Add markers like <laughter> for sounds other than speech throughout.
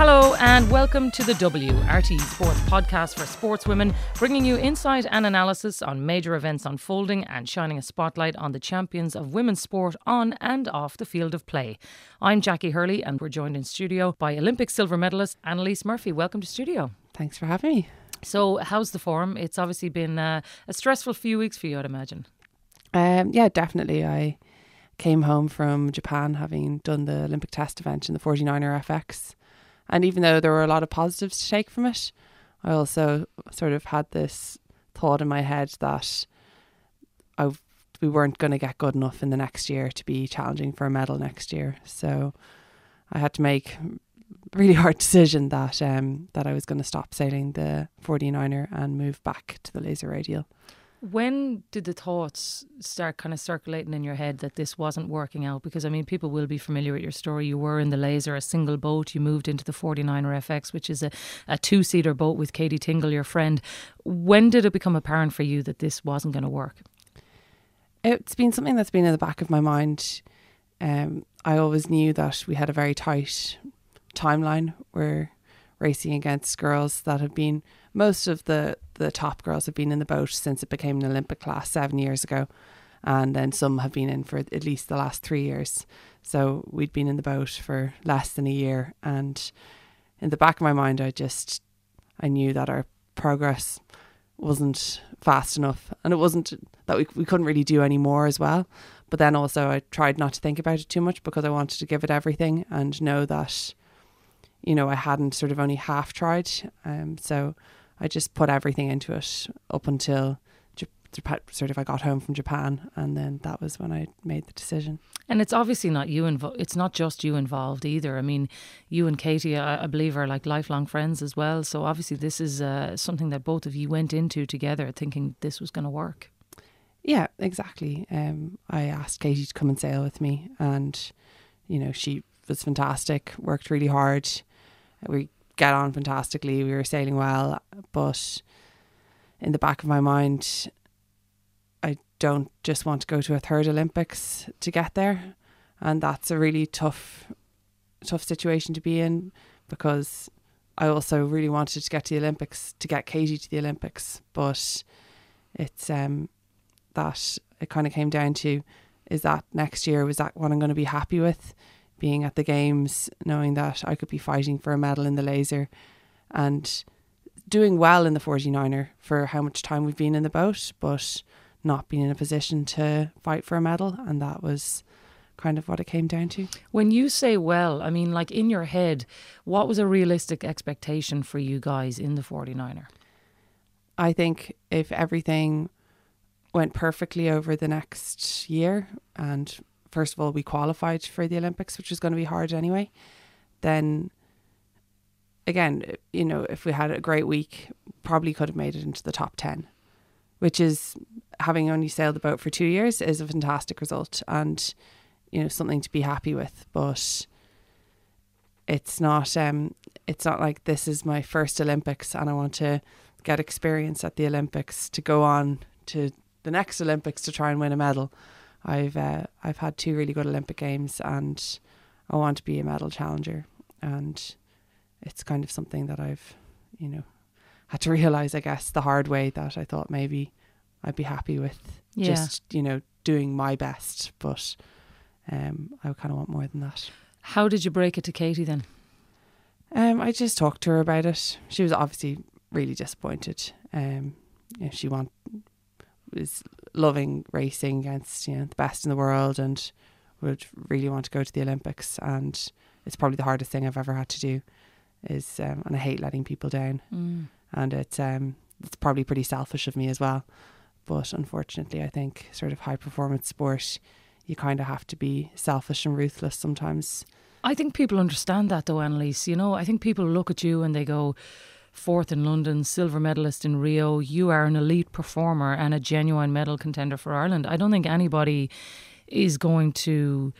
Hello and welcome to the W RT Sports podcast for sportswomen, bringing you insight and analysis on major events unfolding and shining a spotlight on the champions of women's sport on and off the field of play. I'm Jacqui Hurley and we're joined in studio by Olympic silver medalist Annalise Murphy. Welcome to studio. Thanks for having me. So, how's the form? It's obviously been uh, a stressful few weeks for you, I'd imagine. Um, yeah, definitely. I came home from Japan having done the Olympic test event in the 49er FX and even though there were a lot of positives to take from it, I also sort of had this thought in my head that I we weren't going to get good enough in the next year to be challenging for a medal next year. So I had to make a really <laughs> hard decision that um, that I was going to stop sailing the 49er and move back to the laser radial. When did the thoughts start kind of circulating in your head that this wasn't working out? Because I mean, people will be familiar with your story. You were in the laser, a single boat. You moved into the 49er FX, which is a, a two seater boat with Katie Tingle, your friend. When did it become apparent for you that this wasn't going to work? It's been something that's been in the back of my mind. Um, I always knew that we had a very tight timeline. We're racing against girls that have been most of the the top girls have been in the boat since it became an Olympic class seven years ago, and then some have been in for at least the last three years. So we'd been in the boat for less than a year, and in the back of my mind, I just I knew that our progress wasn't fast enough, and it wasn't that we we couldn't really do any more as well. But then also, I tried not to think about it too much because I wanted to give it everything and know that, you know, I hadn't sort of only half tried. Um, so I just put everything into it up until sort of I got home from Japan, and then that was when I made the decision. And it's obviously not you involved. It's not just you involved either. I mean, you and Katie, I, I believe, are like lifelong friends as well. So obviously, this is uh, something that both of you went into together, thinking this was going to work. Yeah, exactly. Um, I asked Katie to come and sail with me, and you know she was fantastic. Worked really hard. We get on fantastically. We were sailing well, but in the back of my mind, I don't just want to go to a third Olympics to get there, and that's a really tough, tough situation to be in because I also really wanted to get to the Olympics to get Katie to the Olympics, but it's um that it kind of came down to is that next year was that what I'm going to be happy with being at the games, knowing that I could be fighting for a medal in the laser and doing well in the 49er for how much time we've been in the boat, but not being in a position to fight for a medal. And that was kind of what it came down to. When you say well, I mean, like in your head, what was a realistic expectation for you guys in the 49er? I think if everything went perfectly over the next year and first of all, we qualified for the Olympics, which was going to be hard anyway. Then, again, you know, if we had a great week, probably could have made it into the top 10, which is having only sailed the boat for two years is a fantastic result and, you know, something to be happy with. But it's not, um, it's not like this is my first Olympics and I want to get experience at the Olympics to go on to the next Olympics to try and win a medal. I've uh, I've had two really good Olympic games, and I want to be a medal challenger, and it's kind of something that I've, you know, had to <laughs> realize, I guess, the hard way that I thought maybe I'd be happy with yeah. just you know doing my best, but um, I kind of want more than that. How did you break it to Katie then? Um, I just talked to her about it. She was obviously really disappointed. Um, you know, she want was loving racing against you know the best in the world and would really want to go to the Olympics. And it's probably the hardest thing I've ever had to do is um, and I hate letting people down. Mm. and it's um it's probably pretty selfish of me as well. But unfortunately I think sort of high performance sport you kind of have to be selfish and ruthless sometimes. I think people understand that though Annalise. You know I think people look at you and they go fourth in London, silver medalist in Rio. You are an elite performer and a genuine medal contender for Ireland. I don't think anybody is going to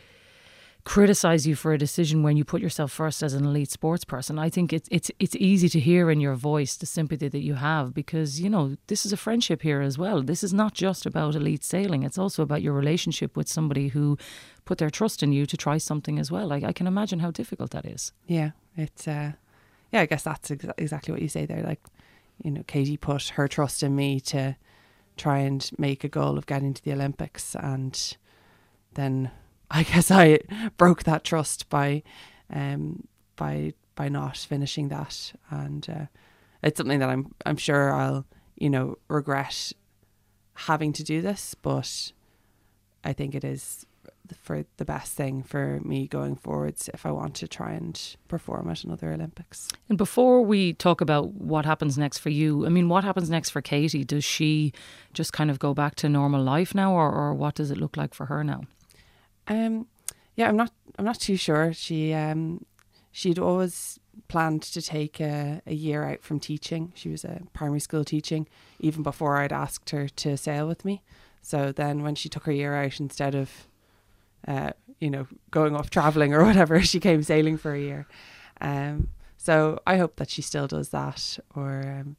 criticize you for a decision when you put yourself first as an elite sports person. I think it's it's it's easy to hear in your voice the sympathy that you have because you know this is a friendship here as well. This is not just about elite sailing; it's also about your relationship with somebody who put their trust in you to try something as well. Like I can imagine how difficult that is. Yeah, it's uh, yeah, I guess that's ex- exactly what you say there. Like, you know, Katie put her trust in me to try and make a goal of getting to the Olympics, and then <laughs> I guess I broke that trust by, um, by by not finishing that, and uh, it's something that I'm I'm sure I'll you know regret having to do this, but I think it is for the best thing for me going forwards if I want to try and perform at another Olympics. And before we talk about what happens next for you, I mean, what happens next for Katie? Does she just kind of go back to normal life now, or, or what does it look like for her now? Um, yeah, I'm not. I'm not too sure. She um, she'd always planned to take a, a year out from teaching. She was a primary school teaching even before I'd asked her to sail with me. So then when she took her year out, instead of uh, you know, going off traveling or <laughs> whatever. She came sailing for a year. Um, so I hope that she still does that. Or um,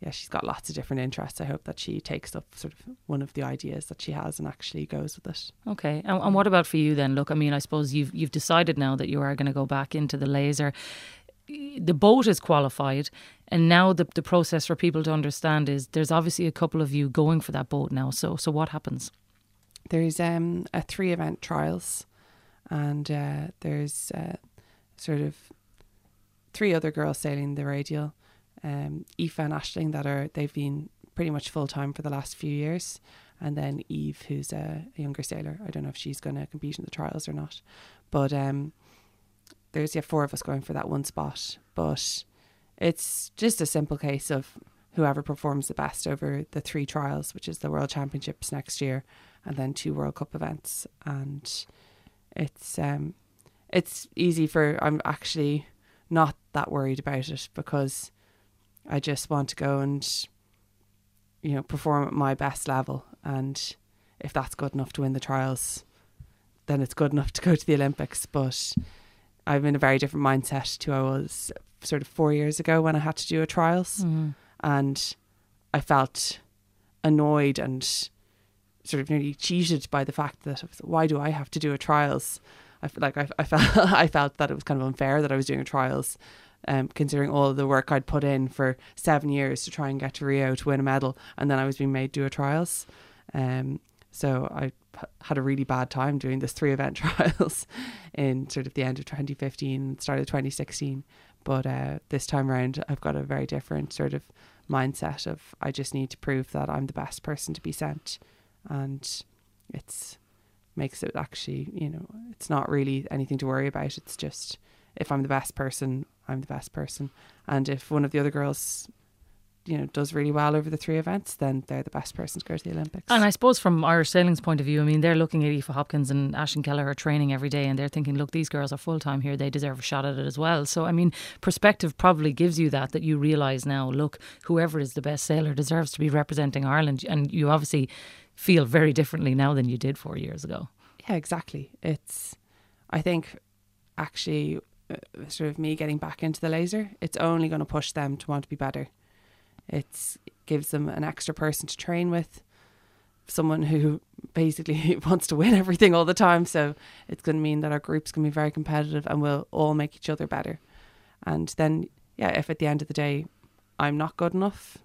yeah, she's got lots of different interests. I hope that she takes up sort of one of the ideas that she has and actually goes with it. Okay, and, and what about for you then? Look, I mean, I suppose you've you've decided now that you are going to go back into the laser. The boat is qualified, and now the the process for people to understand is there's obviously a couple of you going for that boat now. So so what happens? There's um, a three event trials, and uh, there's uh, sort of three other girls sailing the radial. Um, and Aisling that are they've been pretty much full time for the last few years, and then Eve who's a, a younger sailor. I don't know if she's going to compete in the trials or not, but um, there's yeah four of us going for that one spot. But it's just a simple case of whoever performs the best over the three trials, which is the World Championships next year, and then two World Cup events. And it's um, it's easy for I'm actually not that worried about it because I just want to go and you know perform at my best level, and if that's good enough to win the trials, then it's good enough to go to the Olympics. But I'm in a very different mindset to I was sort of four years ago when I had to do a trials, mm. and I felt annoyed and sort of nearly cheated by the fact that why do I have to do a trials? I like I, I <laughs> felt I felt that it was kind of unfair that I was doing a trials, um, considering all the work I'd put in for seven years to try and get to Rio to win a medal, and then I was being made do a trials. Um, so I had a really bad time doing this three event <laughs> trials in sort of the end of 2015, start of 2016. But uh, this time around, I've got a very different sort of mindset of I just need to prove that I'm the best person to be sent and it's makes it actually you know it's not really anything to worry about it's just if i'm the best person i'm the best person and if one of the other girls you know does really well over the three events, then they're the best person to go to the Olympics. And I suppose from Irish sailing's point of view, I mean they're looking at Aoife Hopkins and Aisling Keller are training every day, and they're thinking, look, these girls are full time here; they deserve a shot at it as well. So I mean, perspective probably gives you that that you realise now. Look, whoever is the best sailor deserves to be representing Ireland, and you obviously feel very differently now than you did four years ago. Yeah, exactly. It's, I think, actually, uh, sort of me getting back into the laser, it's only going to push them to want to be better. It gives them an extra person to train with, someone who basically <laughs> wants to win everything all the time. So it's going to mean that our group's going to be very competitive and we'll all make each other better. And then, yeah, if at the end of the day I'm not good enough,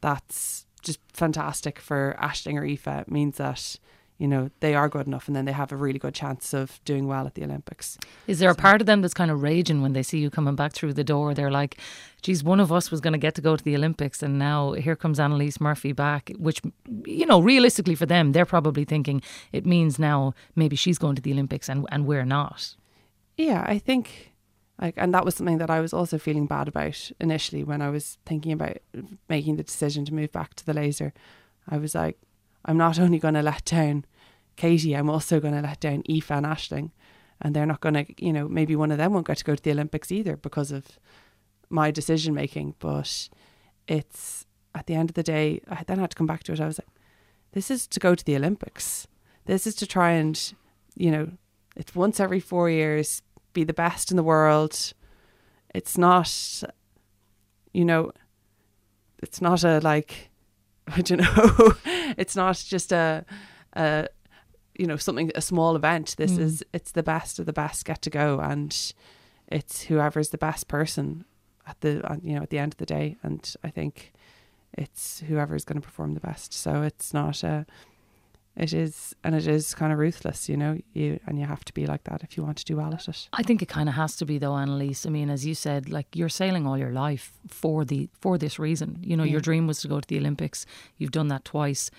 that's just fantastic for Aisling or Aoife. It means that you know they are good enough, and then they have a really good chance of doing well at the Olympics. Is there so. a part of them that's kind of raging when they see you coming back through the door? They're like, "Geez, one of us was going to get to go to the Olympics, and now here comes Annalise Murphy back." Which, you know, realistically for them, they're probably thinking it means now maybe she's going to the Olympics and and we're not. Yeah, I think like and that was something that I was also feeling bad about initially when I was thinking about making the decision to move back to the laser. I was like, I'm not only going to let down Katie, I'm also going to let down Aoife and Aisling, and they're not going to, you know, maybe one of them won't get to go to the Olympics either because of my decision making. But it's at the end of the day, I then had to come back to it. I was like, this is to go to the Olympics. This is to try and, you know, it's once every four years be the best in the world. It's not, you know, it's not a like, <laughs> I don't know, it's not just a, a, you know, something, a small event. This mm. is, it's the best of the best get to go. And it's whoever's the best person at the you know at the end of the day, and I think it's whoever is going to perform the best. So it's not a it is and it is kind of ruthless you know you and you have to be like that if you want to do well at it. I think it kind of has to be though annalise. I mean as you said like you're sailing all your life for the for this reason. You know yeah. your dream was to go to the olympics. You've done that twice.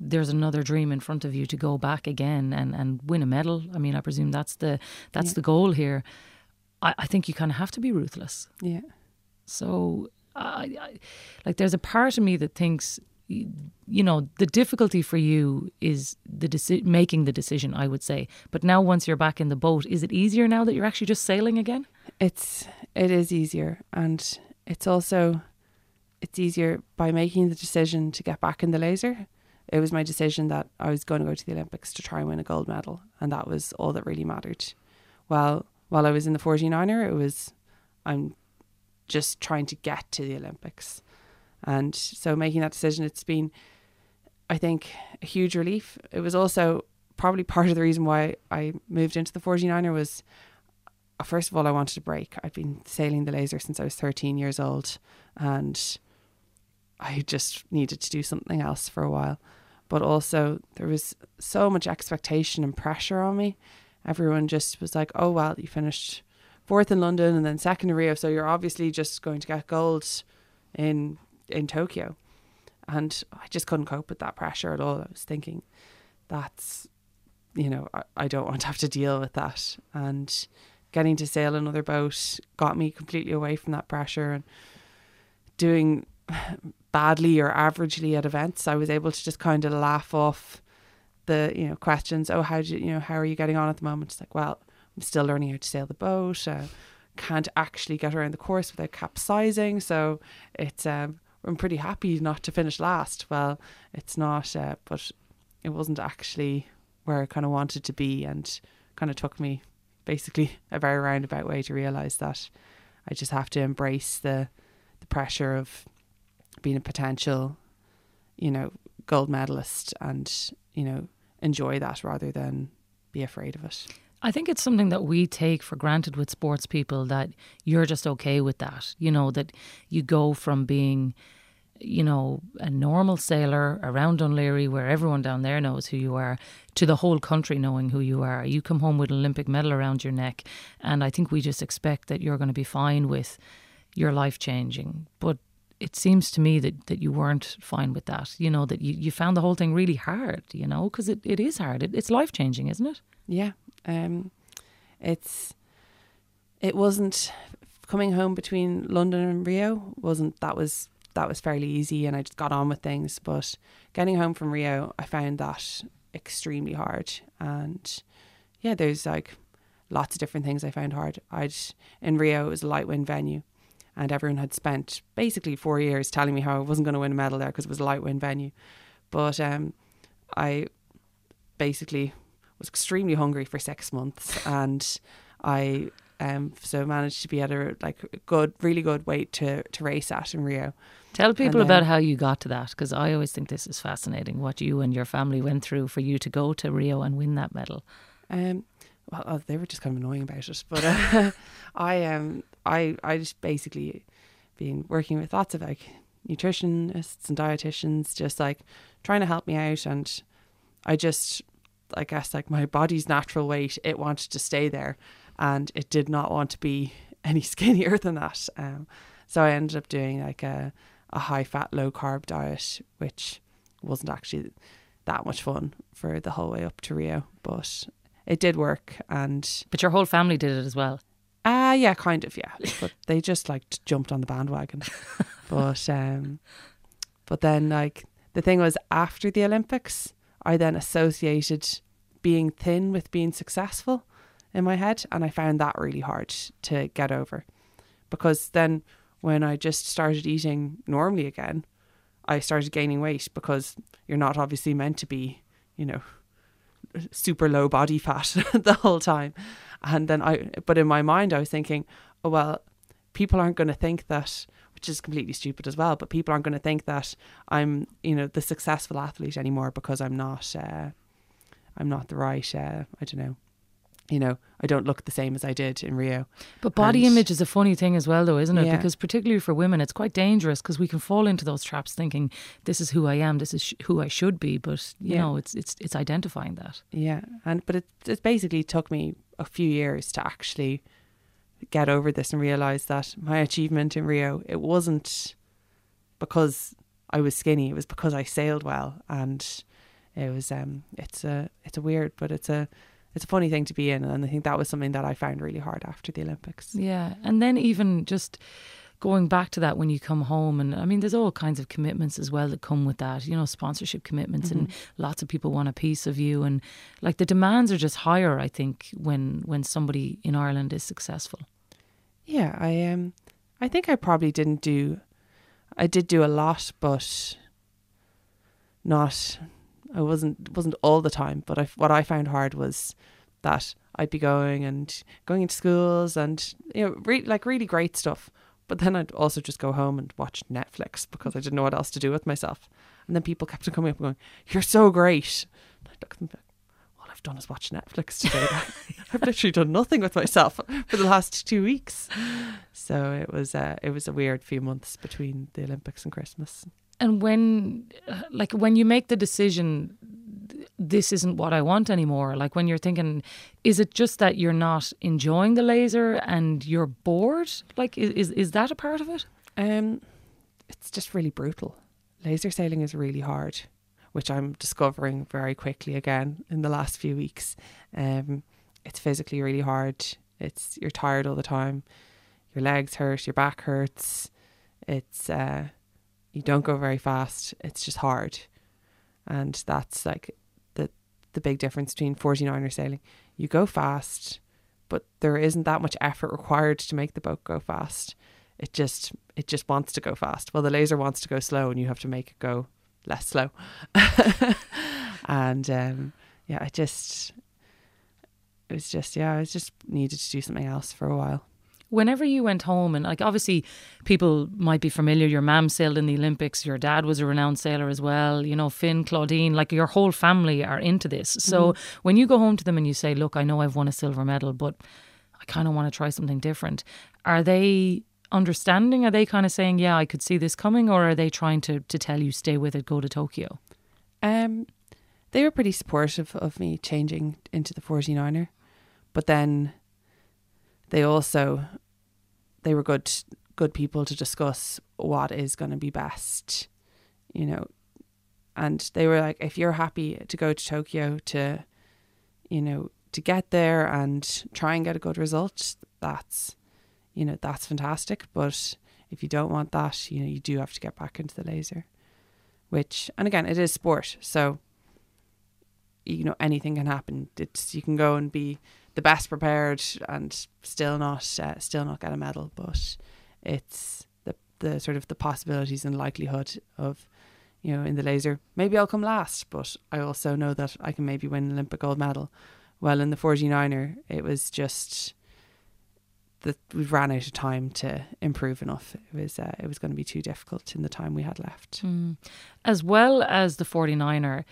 There's another dream in front of you to go back again and and win a medal. I mean i presume that's the that's yeah. the goal here. I, I think you kind of have to be ruthless. Yeah. So I, I, like there's a part of me that thinks you know the difficulty for you is the deci- making the decision i would say. But now once you're back in the boat is it easier now that you're actually just sailing again? It's it is easier. And it's also it's easier by making the decision to get back in the laser. It was my decision that i was going to go to the olympics to try and win a gold medal and that was all that really mattered. While while i was in the 49er it was i'm just trying to get to the olympics and so making that decision, it's been, I think, a huge relief. It was also probably part of the reason why I moved into the 49er was, uh, first of all, I wanted a break. I'd been sailing the laser since I was 13 years old and I just needed to do something else for a while. But also, there was so much expectation and pressure on me. Everyone just was like, oh, well, you finished fourth in London and then second in Rio. So you're obviously just going to get gold in in Tokyo. And I just couldn't cope with that pressure at all. I was thinking, that's, you know, I, I don't want to have to deal with that. And getting to sail another boat got me completely away from that pressure and doing <sighs> badly or averagely at events. I was able to just kind of laugh off the, you know, questions. Oh, how do you, you know, how are you getting on at the moment? It's like, well, I'm still learning how to sail the boat. Uh, can't actually get around the course without capsizing. So it's um, I'm pretty happy not to finish last. Well, it's not, uh, but it wasn't actually where I kind of wanted to be, and kind of took me basically a very roundabout way to realize that I just have to embrace the the pressure of being a potential, you know, gold medalist, and you know, enjoy that rather than be afraid of it. I think it's something that we take for granted with sports people that you're just okay with that. You know, that you go from being, you know, a normal sailor around Dún where everyone down there knows who you are to the whole country knowing who you are. You come home with an Olympic medal around your neck. And I think we just expect that you're going to be fine with your life changing. But it seems to me that, that you weren't fine with that. You know, that you, you found the whole thing really hard, you know, because it, it is hard. It, it's life changing, isn't it? Yeah, um, it's it wasn't coming home between London and Rio wasn't that was that was fairly easy and I just got on with things. But getting home from Rio, I found that extremely hard. And yeah, there's like lots of different things I found hard. I'd in Rio it was a light wind venue, and everyone had spent basically four years telling me how I wasn't going to win a medal there because it was a light wind venue. But um, I basically was extremely hungry for six months, and I um so managed to be at a like good, really good weight to to race at in Rio. Tell people then, about how you got to that because I always think this is fascinating. What you and your family went through for you to go to Rio and win that medal. Um, well, oh, they were just kind of annoying about it, but uh, <laughs> I um I I just basically been working with lots of like nutritionists and dietitians, just like trying to help me out, and I just I guess like my body's natural weight, it wanted to stay there, and it did not want to be <laughs> any skinnier than that. Um, so I ended up doing like a a high fat, low carb diet, which wasn't actually that much fun for the whole way up to Rio, but it did work. And but your whole family did it as well. Ah, uh, yeah, kind of, yeah. <laughs> But they just like jumped on the bandwagon. <laughs> but um, but then like the thing was after the Olympics, I then associated being thin with being successful in my head. And I found that really hard to get over. Because then when I just started eating normally again, I started gaining weight because you're not obviously meant to be, you know, super low body fat <laughs> the whole time. And then I, but in my mind, I was thinking, oh, well, people aren't going to think that which is completely stupid as well. But people aren't going to think that I'm, you know, the successful athlete anymore because I'm not, uh, I'm not the right, uh, I don't know, you know, I don't look the same as I did in Rio. But body And- image is a funny thing as well, though, isn't it? Yeah. Because particularly for women, it's quite dangerous because we can fall into those traps thinking this is who I am, this is sh- who I should be. But you Yeah. know, it's it's it's identifying that. Yeah, and but it it basically took me a few years to actually get over this and realize that my achievement in Rio it wasn't because I was skinny, it was because I sailed well, and it was um it's a it's a weird, but it's a it's a funny thing to be in, and I think that was something that I found really hard after the Olympics. Yeah, and then even just going back to that when you come home, and I mean, there's all kinds of commitments as well that come with that. You know, sponsorship commitments, and lots of people want a piece of you, and like the demands are just higher. I think when when somebody in Ireland is successful. Yeah, I um, I think I probably didn't do, I did do a lot, but not, I wasn't wasn't all the time. But I, what I found hard was that I'd be going and going into schools and you know, re- like really great stuff. But then I'd also just go home and watch Netflix because I didn't know what else to do with myself. And then people kept on coming up and going, "You're so great." I'd look at them and be like, all I've done is watch Netflix today. <laughs> I've literally done nothing with myself for the last two weeks. So it was uh, it was a weird few months between the Olympics and Christmas. And when, uh, like, when you make the decision, this isn't what I want anymore. Like, when you're thinking, is it just that you're not enjoying the laser and you're bored? Like, is is, is that a part of it? Um, it's just really brutal. Laser sailing is really hard, which I'm discovering very quickly again in the last few weeks. Um, it's physically really hard. It's you're tired all the time. Your legs hurt. Your back hurts. It's uh, you don't go very fast. It's just hard, and that's like the the big difference between 49er sailing. You go fast, but there isn't that much effort required to make the boat go fast. It just it just wants to go fast. Well, the laser wants to go slow, and you have to make it go less slow. <laughs> and um, yeah, I just it was just yeah, I was just needed to do something else for a while. Whenever you went home, and like obviously people might be familiar, your mom sailed in the Olympics, your dad was a renowned sailor as well, you know, Finn, Claudine, like your whole family are into this. So when you go home to them and you say, Look, I know I've won a silver medal, but I kind of want to try something different, are they understanding? Are they kind of saying, Yeah, I could see this coming, or are they trying to, to tell you, Stay with it, go to Tokyo? Um, they were pretty supportive of me changing into the 49er, but then they also they were good good people to discuss what is going to be best, you know. And they were like, if you're happy to go to Tokyo to, you know, to get there and try and get a good result, that's, you know, that's fantastic. But if you don't want that, you know, you do have to get back into the laser which and again it is sport so you know anything can happen it's you can go and be the best prepared and still not uh, still not get a medal but it's the the sort of the possibilities and likelihood of you know in the laser maybe I'll come last but I also know that I can maybe win an Olympic gold medal well in the 49er it was just that we ran out of time to improve enough it was uh, it was going to be too difficult in the time we had left Mm. As well as the 49er,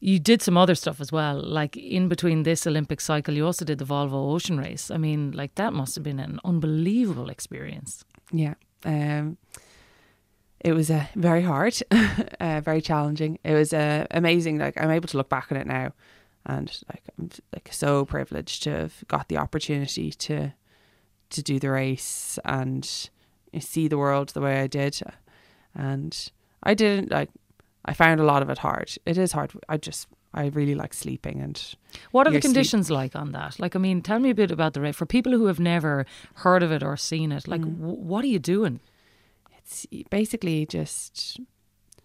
you did some other stuff as well. Like in between this Olympic cycle, you also did the Volvo Ocean Race. I mean, like that must have been an unbelievable experience. Yeah. Um, it was uh, very hard, <laughs> uh, very challenging. It was uh, amazing. Like I'm able to look back on it now, and like I'm like so privileged to have got the opportunity to to do the race and see the world the way I did. And I didn't like. I found a lot of it hard. It is hard. I just I really like sleeping and What are the sleep- conditions like on that? Like, I mean, tell me a bit about the race for people who have never heard of it or seen it. Like, Mm. w- what are you doing? it's basically just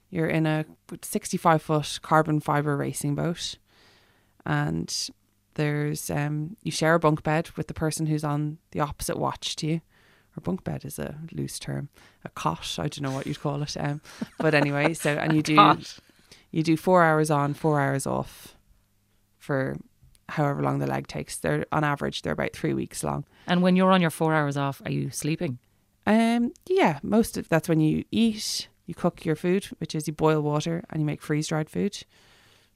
you're in a 65 foot carbon fiber racing boat and there's um you share a bunk bed with the person who's on the opposite watch to you or bunk bed is a loose term a cot i don't know what you'd call it um but anyway so and you <laughs> do Cot. you do 4 hours on 4 hours off for however long the leg takes they're on average they're about 3 weeks long And when you're on your four hours off, are you sleeping? Um, yeah, most of that's when you eat, you cook your food, which is you boil water and you make freeze dried food.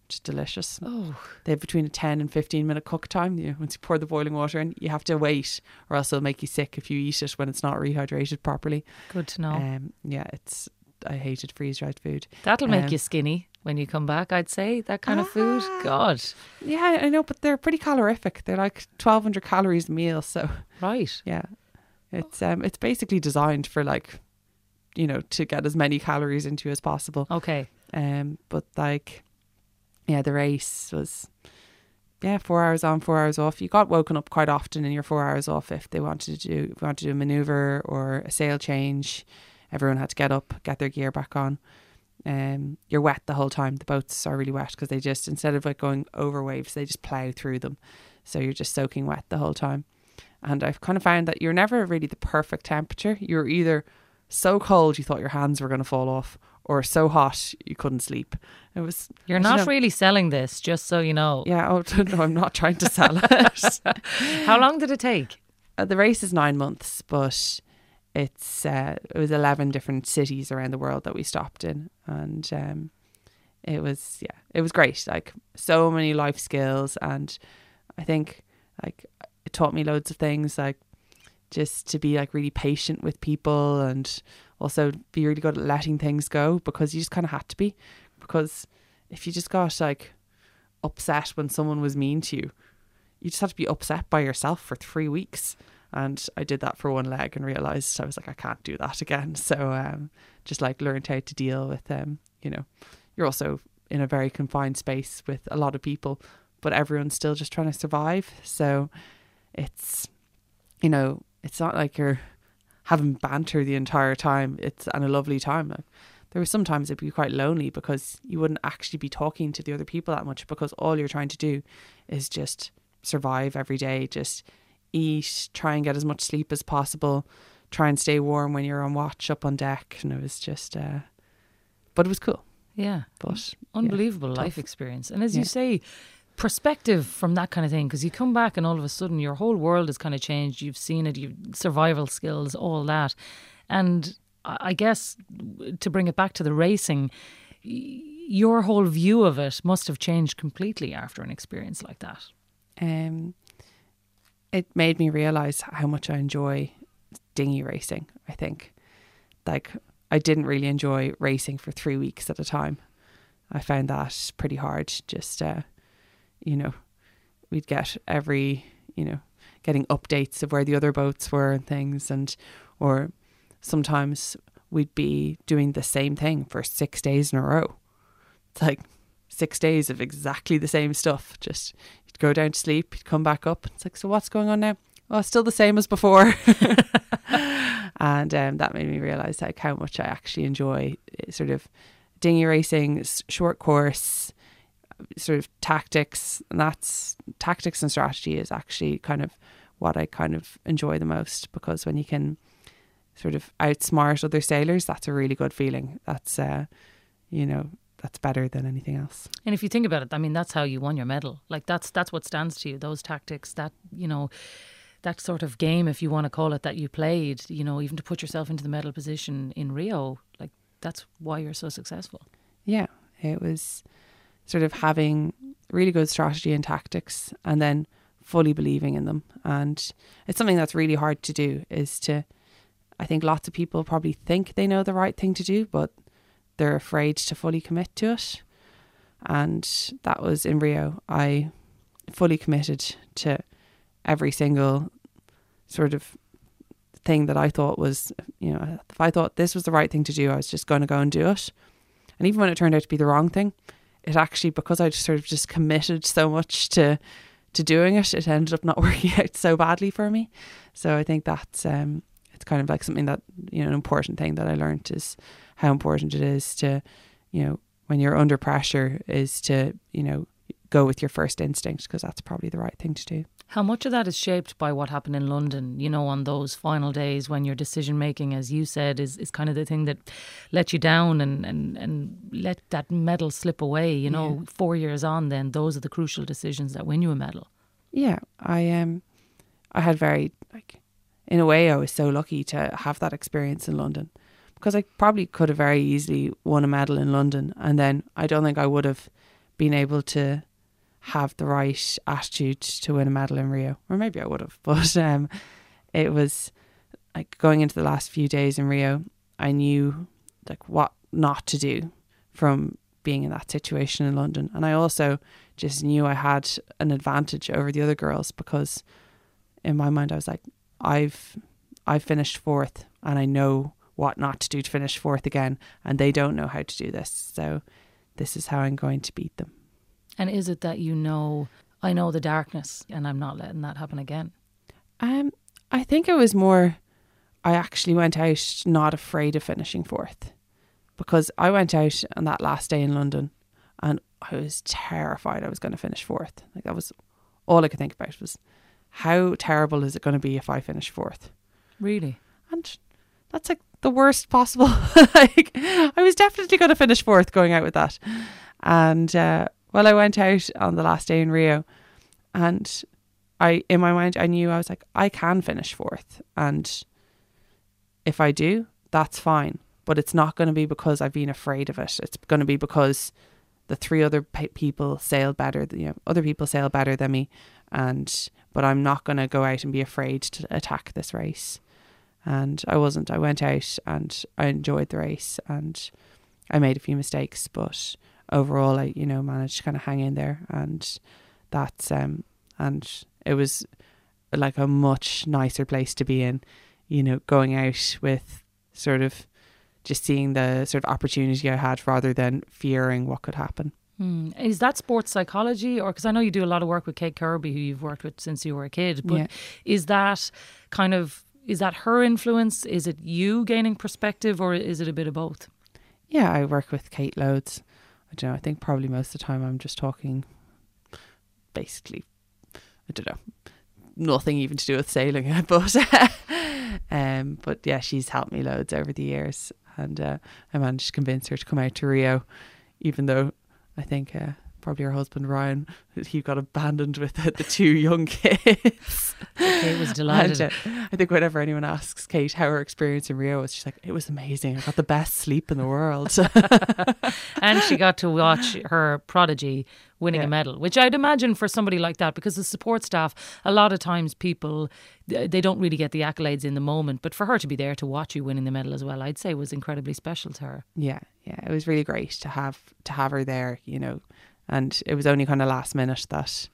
Is delicious. Oh, They have between a 10 and 15 minute cook time. You, once you pour the boiling water in, you have to wait, or else it'll make you sick if you eat it when it's not rehydrated properly. good to know. Um, yeah, it's I hated freeze dried food. That'll make um, you skinny when you come back, I'd say. That kind of food. Ah. God. Yeah, I know, but they're pretty calorific. They're like 1,200 calories a meal. So Right. yeah, it's um, it's basically designed for like, you know, to get as many calories into as possible. Okay. Um, but like, yeah, the race was, yeah, four hours on, four hours off. You got woken up quite often in your four hours off if they wanted to do wanted to do a maneuver or a sail change. Everyone had to get up, get their gear back on. Um, you're wet the whole time. The boats are really wet because they just instead of like going over waves, they just plow through them. So you're just soaking wet the whole time. And I've kind of found that you're never really the perfect temperature. You're either so cold you thought your hands were going to fall off, or so hot you couldn't sleep. It was You're not know. really selling this, just so you know. yeah. Oh <laughs> no, I'm not trying to <laughs> sell it. How long did it take? Uh, the race is nine months, but it's uh, it was eleven different cities around the world that we stopped in, and um, it was yeah, it was great. Like so many life skills, and I think like it taught me loads of things, like just to be like really patient with people, and also be really good at letting things go because you just kind of had to be, because if you just got like upset when someone was mean to you, you just had to be upset by yourself for three weeks. And I did that for one leg and realized I was like, I can't do that again. <laughs> So um, just like learned how to deal with them. You know, you're also in a very confined space with a lot of people, but everyone's still just trying to survive. So it's, you know, it's not like you're having banter the entire time. It's and a lovely time. Like, there were sometimes it'd be quite lonely because you wouldn't actually be talking to the other people that much because all you're trying to do is just survive every day, just eat, try and get as much sleep as possible, try and stay warm when you're on watch up on deck. And it was just, uh, but it was cool. Yeah. But Unbelievable tough. life experience. And as Yeah. you say, perspective from that kind of thing, because you come back and all of a sudden your whole world has kind of changed. You've seen it, you've survival skills, all that. And I I guess to bring it back to the racing, your whole view of it must have changed completely after an experience like that. um, it made me realize how much I enjoy dinghy racing. I think, like, I didn't really enjoy racing for three weeks at a time. I found that pretty hard. Just, uh, you know, we'd get every, you know, getting updates of where the other boats were and things, and or sometimes we'd be doing the same thing for six days in a row. It's like six days of exactly the same stuff. Just you'd go down to sleep, you'd come back up. It's like, so what's going on now? Oh, still the same as before. <laughs> and um, that made me realize like how much I actually enjoy uh, sort of dinghy racing, short course, sort of tactics. And that's tactics and strategy is actually kind of what I kind of enjoy the most because when you can sort of outsmart other sailors, that's a really good feeling. That's, uh, you know, that's better than anything else. And if you think about it, I mean, that's how you won your medal. Like that's that's what stands to you. Those tactics, that you know, that sort of game, if you want to call it, that you played. You know, even to put yourself into the medal position in Rio, like that's why you're so successful. Yeah, it was sort of having really good strategy and tactics and then fully believing in them. And it's something that's really hard to do is to, I think lots of people probably think they know the right thing to do, but they're afraid to fully commit to it. And that was in Rio. I fully committed to every single sort of thing that I thought was, you know, if I thought this was the right thing to do, I was just going to go and do it. And even when it turned out to be the wrong thing, it actually because I just sort of just committed so much to to doing it, it ended up not <laughs> working out so badly for me. So I think that's um it's kind of like something that you know an important thing that I learned is how important it is to you know when you're under pressure is to you know go with your first instinct because that's probably the right thing to do. How much of that is shaped by what happened in London, you know, on those final days when your decision making, as you said, is, is kind of the thing that let you down and, and, and let that medal slip away, you know, four years on then those are the crucial decisions that win you a medal. Yeah, I um I had very like in a way I was so lucky to have that experience in London because I probably could have very easily won a medal in London and then I don't think I would have been able to have the right attitude to win a medal in Rio, or maybe I would have, <laughs> but um, it was like going into the last few days in Rio, I knew like what not to do from being in that situation in London, and I also just knew I had an advantage over the other girls because in my mind I was like, I've I've finished fourth, and I know what not to do to finish fourth again, and they don't know how to do this, so this is how I'm going to beat them. And is it that you know, I know the darkness and I'm not letting that happen again? Um, I think it was more, I actually went out not afraid of finishing fourth because I went out on that last day in London and I was terrified I was going to finish fourth. Like that was all I could think about was how terrible is it going to be if I finish fourth? Really? And that's like the worst possible. <laughs> like I was definitely going to finish fourth going out with that. And uh, well, I went out on the last day in Rio, and I, in my mind, I knew I was like, I can finish fourth, and if I do, that's fine. But it's not going to be because I've been afraid of it. It's going to be because the three other pe- people sailed better. You know, other people sail better than me, and but I'm not going to go out and be afraid to attack this race. And I wasn't. I went out and I enjoyed the race, and I made a few mistakes, but overall, I you know managed to kind of hang in there, and that's um and it was like a much nicer place to be in, you know, going out with sort of just seeing the sort of opportunity I had rather than fearing what could happen. Hmm. Is that sports psychology, or because I know you do a lot of work with Kate Kirby, who you've worked with since you were a kid, but Yeah. is that kind of is that her influence? Is it you gaining perspective, or is it a bit of both? Yeah, I work with Kate loads. I don't know. I think probably most of the time I'm just talking, basically, I don't know, nothing even to do with sailing. <laughs> But, um, but yeah, she's helped me loads over the years, and uh, I managed to convince her to come out to Rio, even though I think uh, probably her husband Ryan <laughs> he got abandoned with the, the two young kids. <laughs> Kate was <laughs> delighted. And, uh, I think whenever anyone asks Kate how her experience in Rio was, she's like, "It was amazing. I got the best sleep in the world." <laughs> and she got to watch <laughs> her prodigy winning Yeah. a medal, which I'd imagine for somebody like that, because the support staff, a lot of times people they don't really get the accolades in the moment, but for her to be there to watch you winning the medal as well, I'd say was incredibly special to her. yeah, yeah, it was really great to have to have her there, you know, and it was only kind of last minute that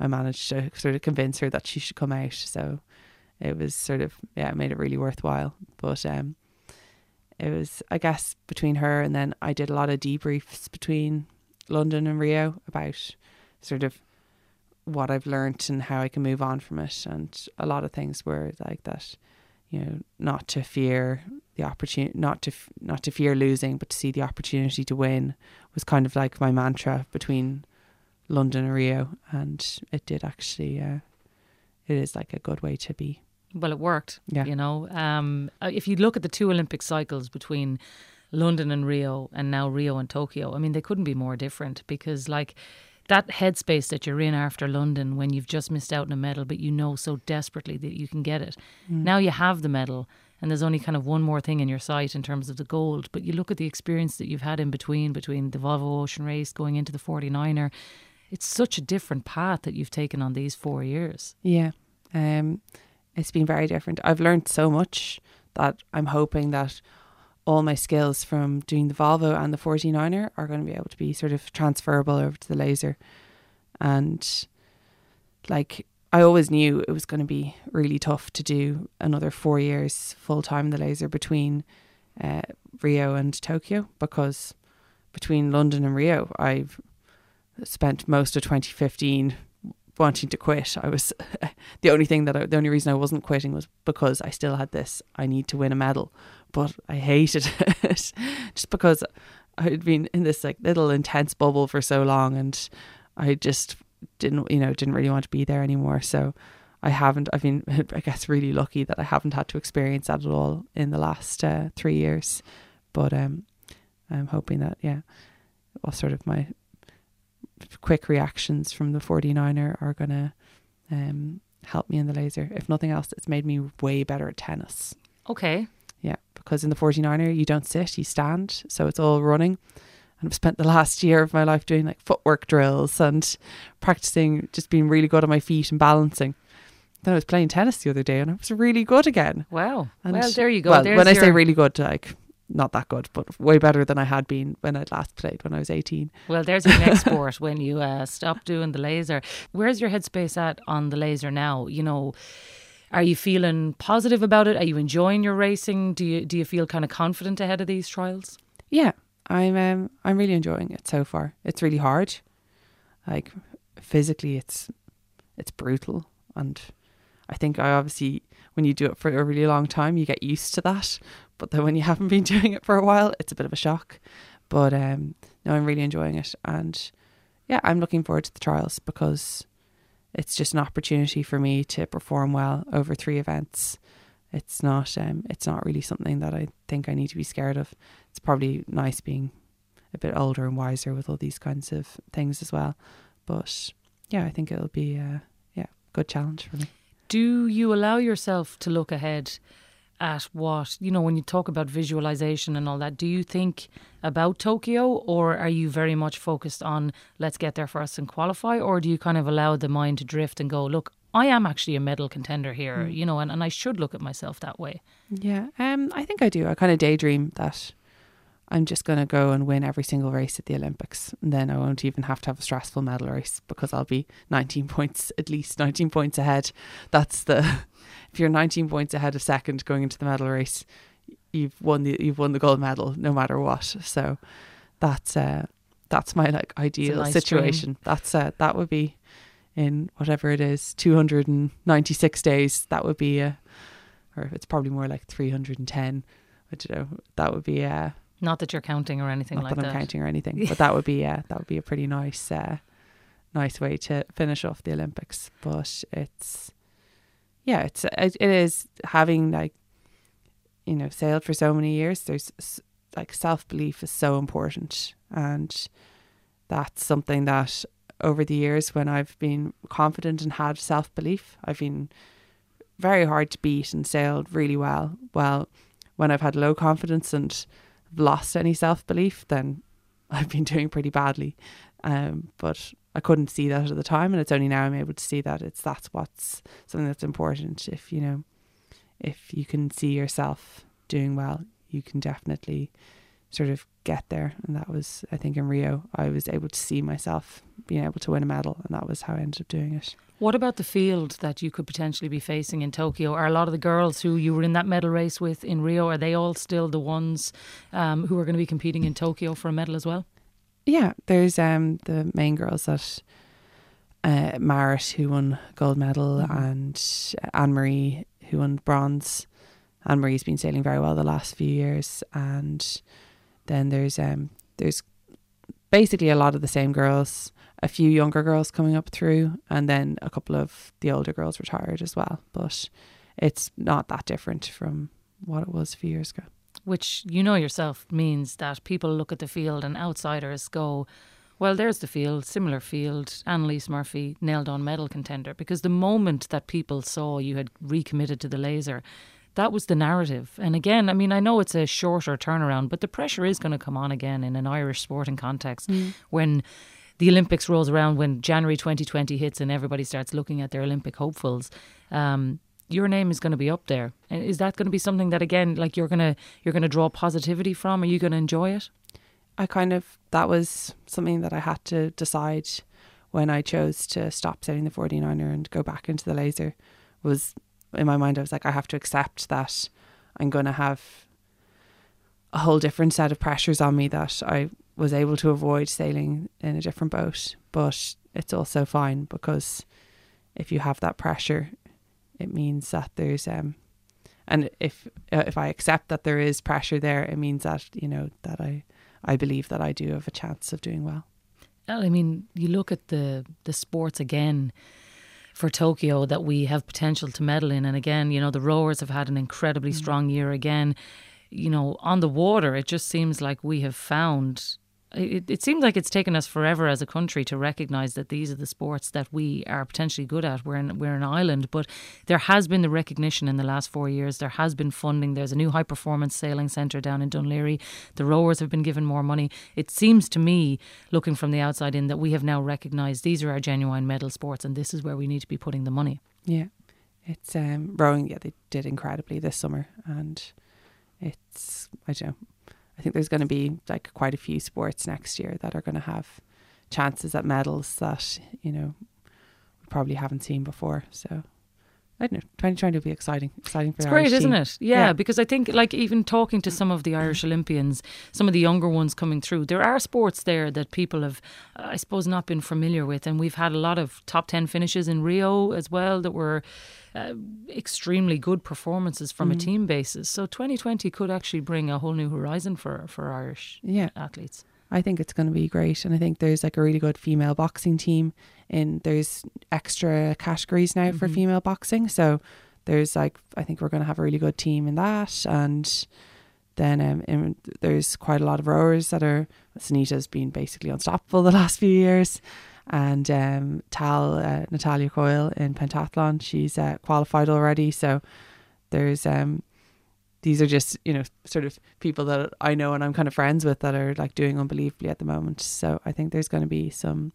I managed to sort of convince her that she should come out. So it was sort of yeah, it made it really worthwhile. But um, it was I guess between her and then I did a lot of debriefs between London and Rio about sort of what I've learnt and how I can move on from it. And a lot of things were like that, you know, not to fear the opportunity, not to not to fear losing, but to see the opportunity to win was kind of like my mantra between London and Rio, and it did actually. Uh, it is like a good way to be. Well, it worked. Yeah. You know, um, uh, if you look at the two Olympic cycles between London and Rio and now Rio and Tokyo, I mean, they couldn't be more different because, like, that headspace that you're in after London when you've just missed out on a medal, but you know so desperately that you can get it. Now you have the medal, and there's only kind of one more thing in your sight in terms of the gold. But you look at the experience that you've had in between, between the Volvo Ocean Race going into the 49er. It's such a different path that you've taken on these four years. Yeah. Um, it's been very different. I've learned so much that I'm hoping that all my skills from doing the Volvo and the 49er are going to be able to be sort of transferable over to the laser. And like, I always knew it was going to be really tough to do another four years full time the laser between uh, Rio and Tokyo because between London and Rio, I've spent most of 2015 wanting to quit. I was <laughs> the only thing that I, the only reason I wasn't quitting was because I still had this. I need to win a medal, but I hated <laughs> it just because I had been in this like little intense bubble for so long, and I just didn't, you know, didn't really want to be there anymore. So I haven't. I've been, <laughs> I guess, really lucky that I haven't had to experience that at all in the last uh, three years. But um, I'm hoping that yeah, well, sort of my quick reactions from the 49er are going to um, help me in the laser. If nothing else, it's made me way better at tennis. Okay. Yeah, because in the 49er, you don't sit, you stand. So it's all running. And I've spent the last year of my life doing like footwork drills and practicing just being really good on my feet and balancing. Then I was playing tennis the other day and I was really good again. Wow. And well, there you go. Well, There's when I say really good, like not that good, but way better than I had been when I'd last played when I was 18. Well, there's your next <laughs> sport when you uh, stop doing the laser. Where's your headspace at on the laser now? You know, are you feeling positive about it? Are you enjoying your racing? Do you do you feel kind of confident ahead of these trials? Yeah, I'm um, I'm really enjoying it so far. It's really hard. Like physically it's it's brutal and I think I obviously when you do it for a really long time you get used to that. But then when you <laughs> haven't been doing it for a while, it's a bit of a shock. But um no, I'm really enjoying it and yeah, I'm looking forward to the trials because it's just an opportunity for me to perform well over three events. It's not um it's not really something that I think I need to be scared of. It's probably nice being a bit older and wiser with all these kinds of things as well. But yeah, I think it'll be a yeah, good challenge for me. Do you allow yourself to look ahead at what, you know, when you talk about visualization and all that, do you think about Tokyo or are you very much focused on let's get there first and qualify? Or do you kind of allow the mind to drift and go, look, I am actually a medal contender here, you know, and, and I should look at myself that way? Yeah, um, I think I do. I kind of daydream that I'm just going to go and win every single race at the Olympics. And then I won't even have to have a stressful medal race because I'll be 19 <laughs> points, at least 19 points ahead. That's the, <laughs> if you're 19 points ahead of second going into the medal race, you've won the, you've won the gold medal no matter what. So that's, uh, that's my like ideal nice situation. That's, uh, that would be in whatever it is, 296 days. That would be, uh, or it's probably more like 310. I don't know. That would be, uh, Not that you're counting or anything not like that I'm that. counting or anything, but <laughs> that would be yeah, that would be a pretty nice, uh, nice way to finish off the Olympics. But it's yeah, it's it, it is having like you know sailed for so many years. There's like self belief is so important, and that's something that over the years when I've been confident and had self belief, I've been very hard to beat and sailed really well. Well, when I've had low confidence and lost any self belief, then I've been doing pretty badly. Um, but I couldn't see that at the time, and it's only now I'm able to see that it's that's what's something that's important. If you know, if you can see yourself doing well, you can definitely sort of get there. And that was, I think, in Rio, I was able to see myself being able to win a medal, and that was how I ended up doing it. What about the field that you could potentially be facing in Tokyo? Are a lot of the girls who you were in that medal race with in Rio, are they all still the ones um, who are going to be competing in Tokyo for a medal as well? Yeah, there's um the main girls that uh, Marit who won gold medal Mhm. and Anne Marie who won bronze. Anne Marie's been sailing very well the last few years, and then there's um there's basically a lot of the same girls, a few younger girls coming up through, and then a couple of the older girls retired as well. But it's not that different from what it was a few years ago. Which you know yourself means that people look at the field and outsiders go, well, there's the field, similar field. Annalise Murphy nailed on medal contender because the moment that people saw you had recommitted to the laser, that was the narrative. And again, I mean, I know it's a shorter turnaround, but the pressure is going to come on again in an Irish sporting context when the Olympics rolls around, when January 2020 hits and everybody starts looking at their Olympic hopefuls. Um, your name is going to be up there. And Is that going to be something that again, like you're gonna you're gonna draw positivity from? Are you going to enjoy it? I kind of that was something that I had to decide when I chose to stop setting the 49er and go back into the laser was in my mind I was like I have to accept that I'm going to have a whole different set of pressures on me that I was able to avoid sailing in a different boat but it's also fine because if you have that pressure it means that there's um and if uh, if I accept that there is pressure there it means that you know that I I believe that I do have a chance of doing well. Well, I mean, you look at the the sports again for Tokyo that we have potential to medal in, and again, you know, the rowers have had an incredibly mm. strong year again. You know, on the water, it just seems like we have found it, it seems like it's taken us forever as a country to recognise that these are the sports that we are potentially good at. We're in, we're an island, but there has been the recognition in the last four years. There has been funding. There's a new high performance sailing centre down in Dún Laoghaire. The rowers have been given more money. It seems to me, looking from the outside in, that we have now recognised these are our genuine medal sports, and this is where we need to be putting the money. Yeah, it's um, rowing. Yeah, they did incredibly this summer, and it's I don't know I think there's going to be like quite a few sports next year that are going to have chances at medals that you know we probably haven't seen before. So I don't know, trying trying to be exciting, exciting for it's great, Irish isn't team. it? Yeah, Yeah. because I think like even talking to some of the Irish Olympians, some of the younger ones coming through, there are sports there that people have, I suppose, not been familiar with, and we've had a lot of top ten finishes in Rio as well that were. Uh, extremely good performances from a Mm. team basis. So 2020 could actually bring a whole new horizon for for Irish Yeah, athletes. I think it's going to be great, and I think there's like a really good female boxing team. In there's extra categories now for Mhm. female boxing, so there's like I think we're going to have a really good team in that, and then um, in, there's quite a lot of rowers that are. Sanita's been basically unstoppable the last few years, and um, Tal uh, Natalya Coyle in pentathlon, she's uh, qualified already. So there's um, these are just you know sort of people that I know and I'm kind of friends with that are like doing unbelievably at the moment. So I think there's going to be some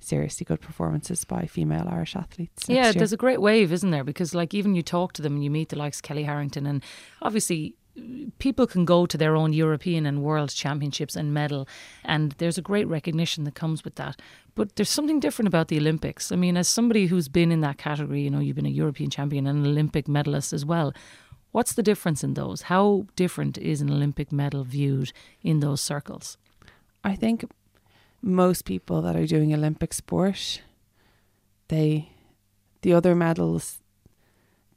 seriously good performances by female Irish athletes. Yeah, year. there's a great wave, isn't there? Because like even you talk to them and you meet the likes of Kellie Harrington, and obviously people can go to their own European and World Championships and medal, and there's a great recognition that comes with that. But there's something different about the Olympics. I mean, as somebody who's been in that category, you know, you've been a European champion and an Olympic medalist as well. What's the difference in those? How different is an Olympic medal viewed in those circles? I think most people that are doing Olympic sport, they, the other medals,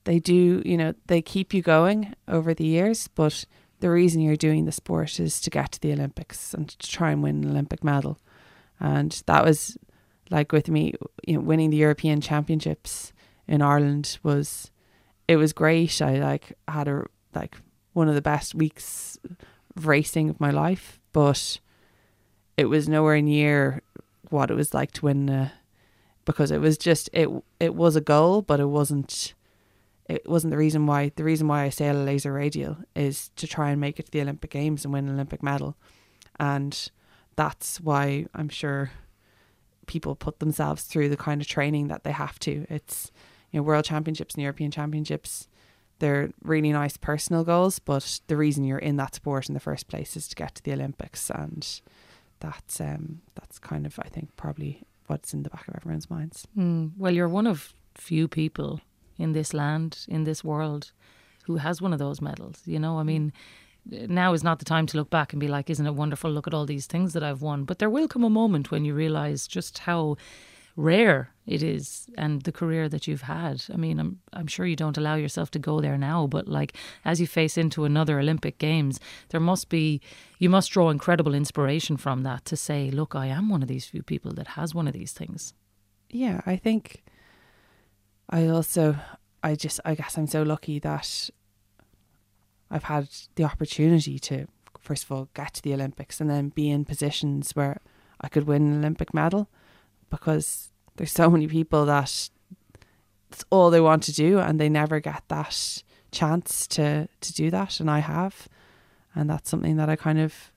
they do, you know, they keep you going over the years, but the reason you're doing the sport is to get to the Olympics and to try and win an Olympic medal. And that was like with me, you know, winning the European Championships in Ireland was, it was great. I like had a, like one of the best weeks of racing of my life, but it was nowhere near what it was like to win uh, because it was just it it was a goal but it wasn't it wasn't the reason why the reason why I sail a laser radial is to try and make it to the Olympic Games and win an Olympic medal. And that's why I'm sure people put themselves through the kind of training that they have to. It's you know world championships and European championships they're really nice personal goals but the reason you're in that sport in the first place is to get to the Olympics. And that's um that's kind of I think probably what's in the back of everyone's minds. Mm, well, you're one of few people in this land, in this world, who has one of those medals. You know, I mean, now is not the time to look back and be like, isn't it wonderful? Look at all these things that I've won. But there will come a moment when you realize just how rare it is and the career that you've had. I mean, I'm I'm sure you don't allow yourself to go there now, but like as you face into another Olympic Games, there must be you must draw incredible inspiration from that to say, look, I am one of these few people that has one of these things. Yeah, I think I also I just I guess I'm so lucky that I've had the opportunity to first of all get to the Olympics and then be in positions where I could win an Olympic medal because there's so many people that it's all they want to do and they never get that chance to to do that and I have and that's something that I kind of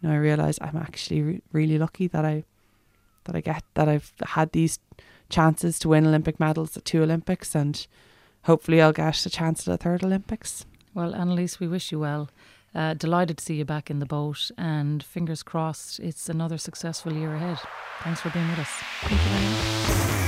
you know I realize I'm actually re- really lucky that I that I get that I've had these chances to win Olympic medals at two Olympics and hopefully I'll get a chance at a third Olympics. Well, Annalise, we wish you well. Uh, delighted to see you back in the boat, and fingers crossed it's another successful year ahead. Thanks for being with us.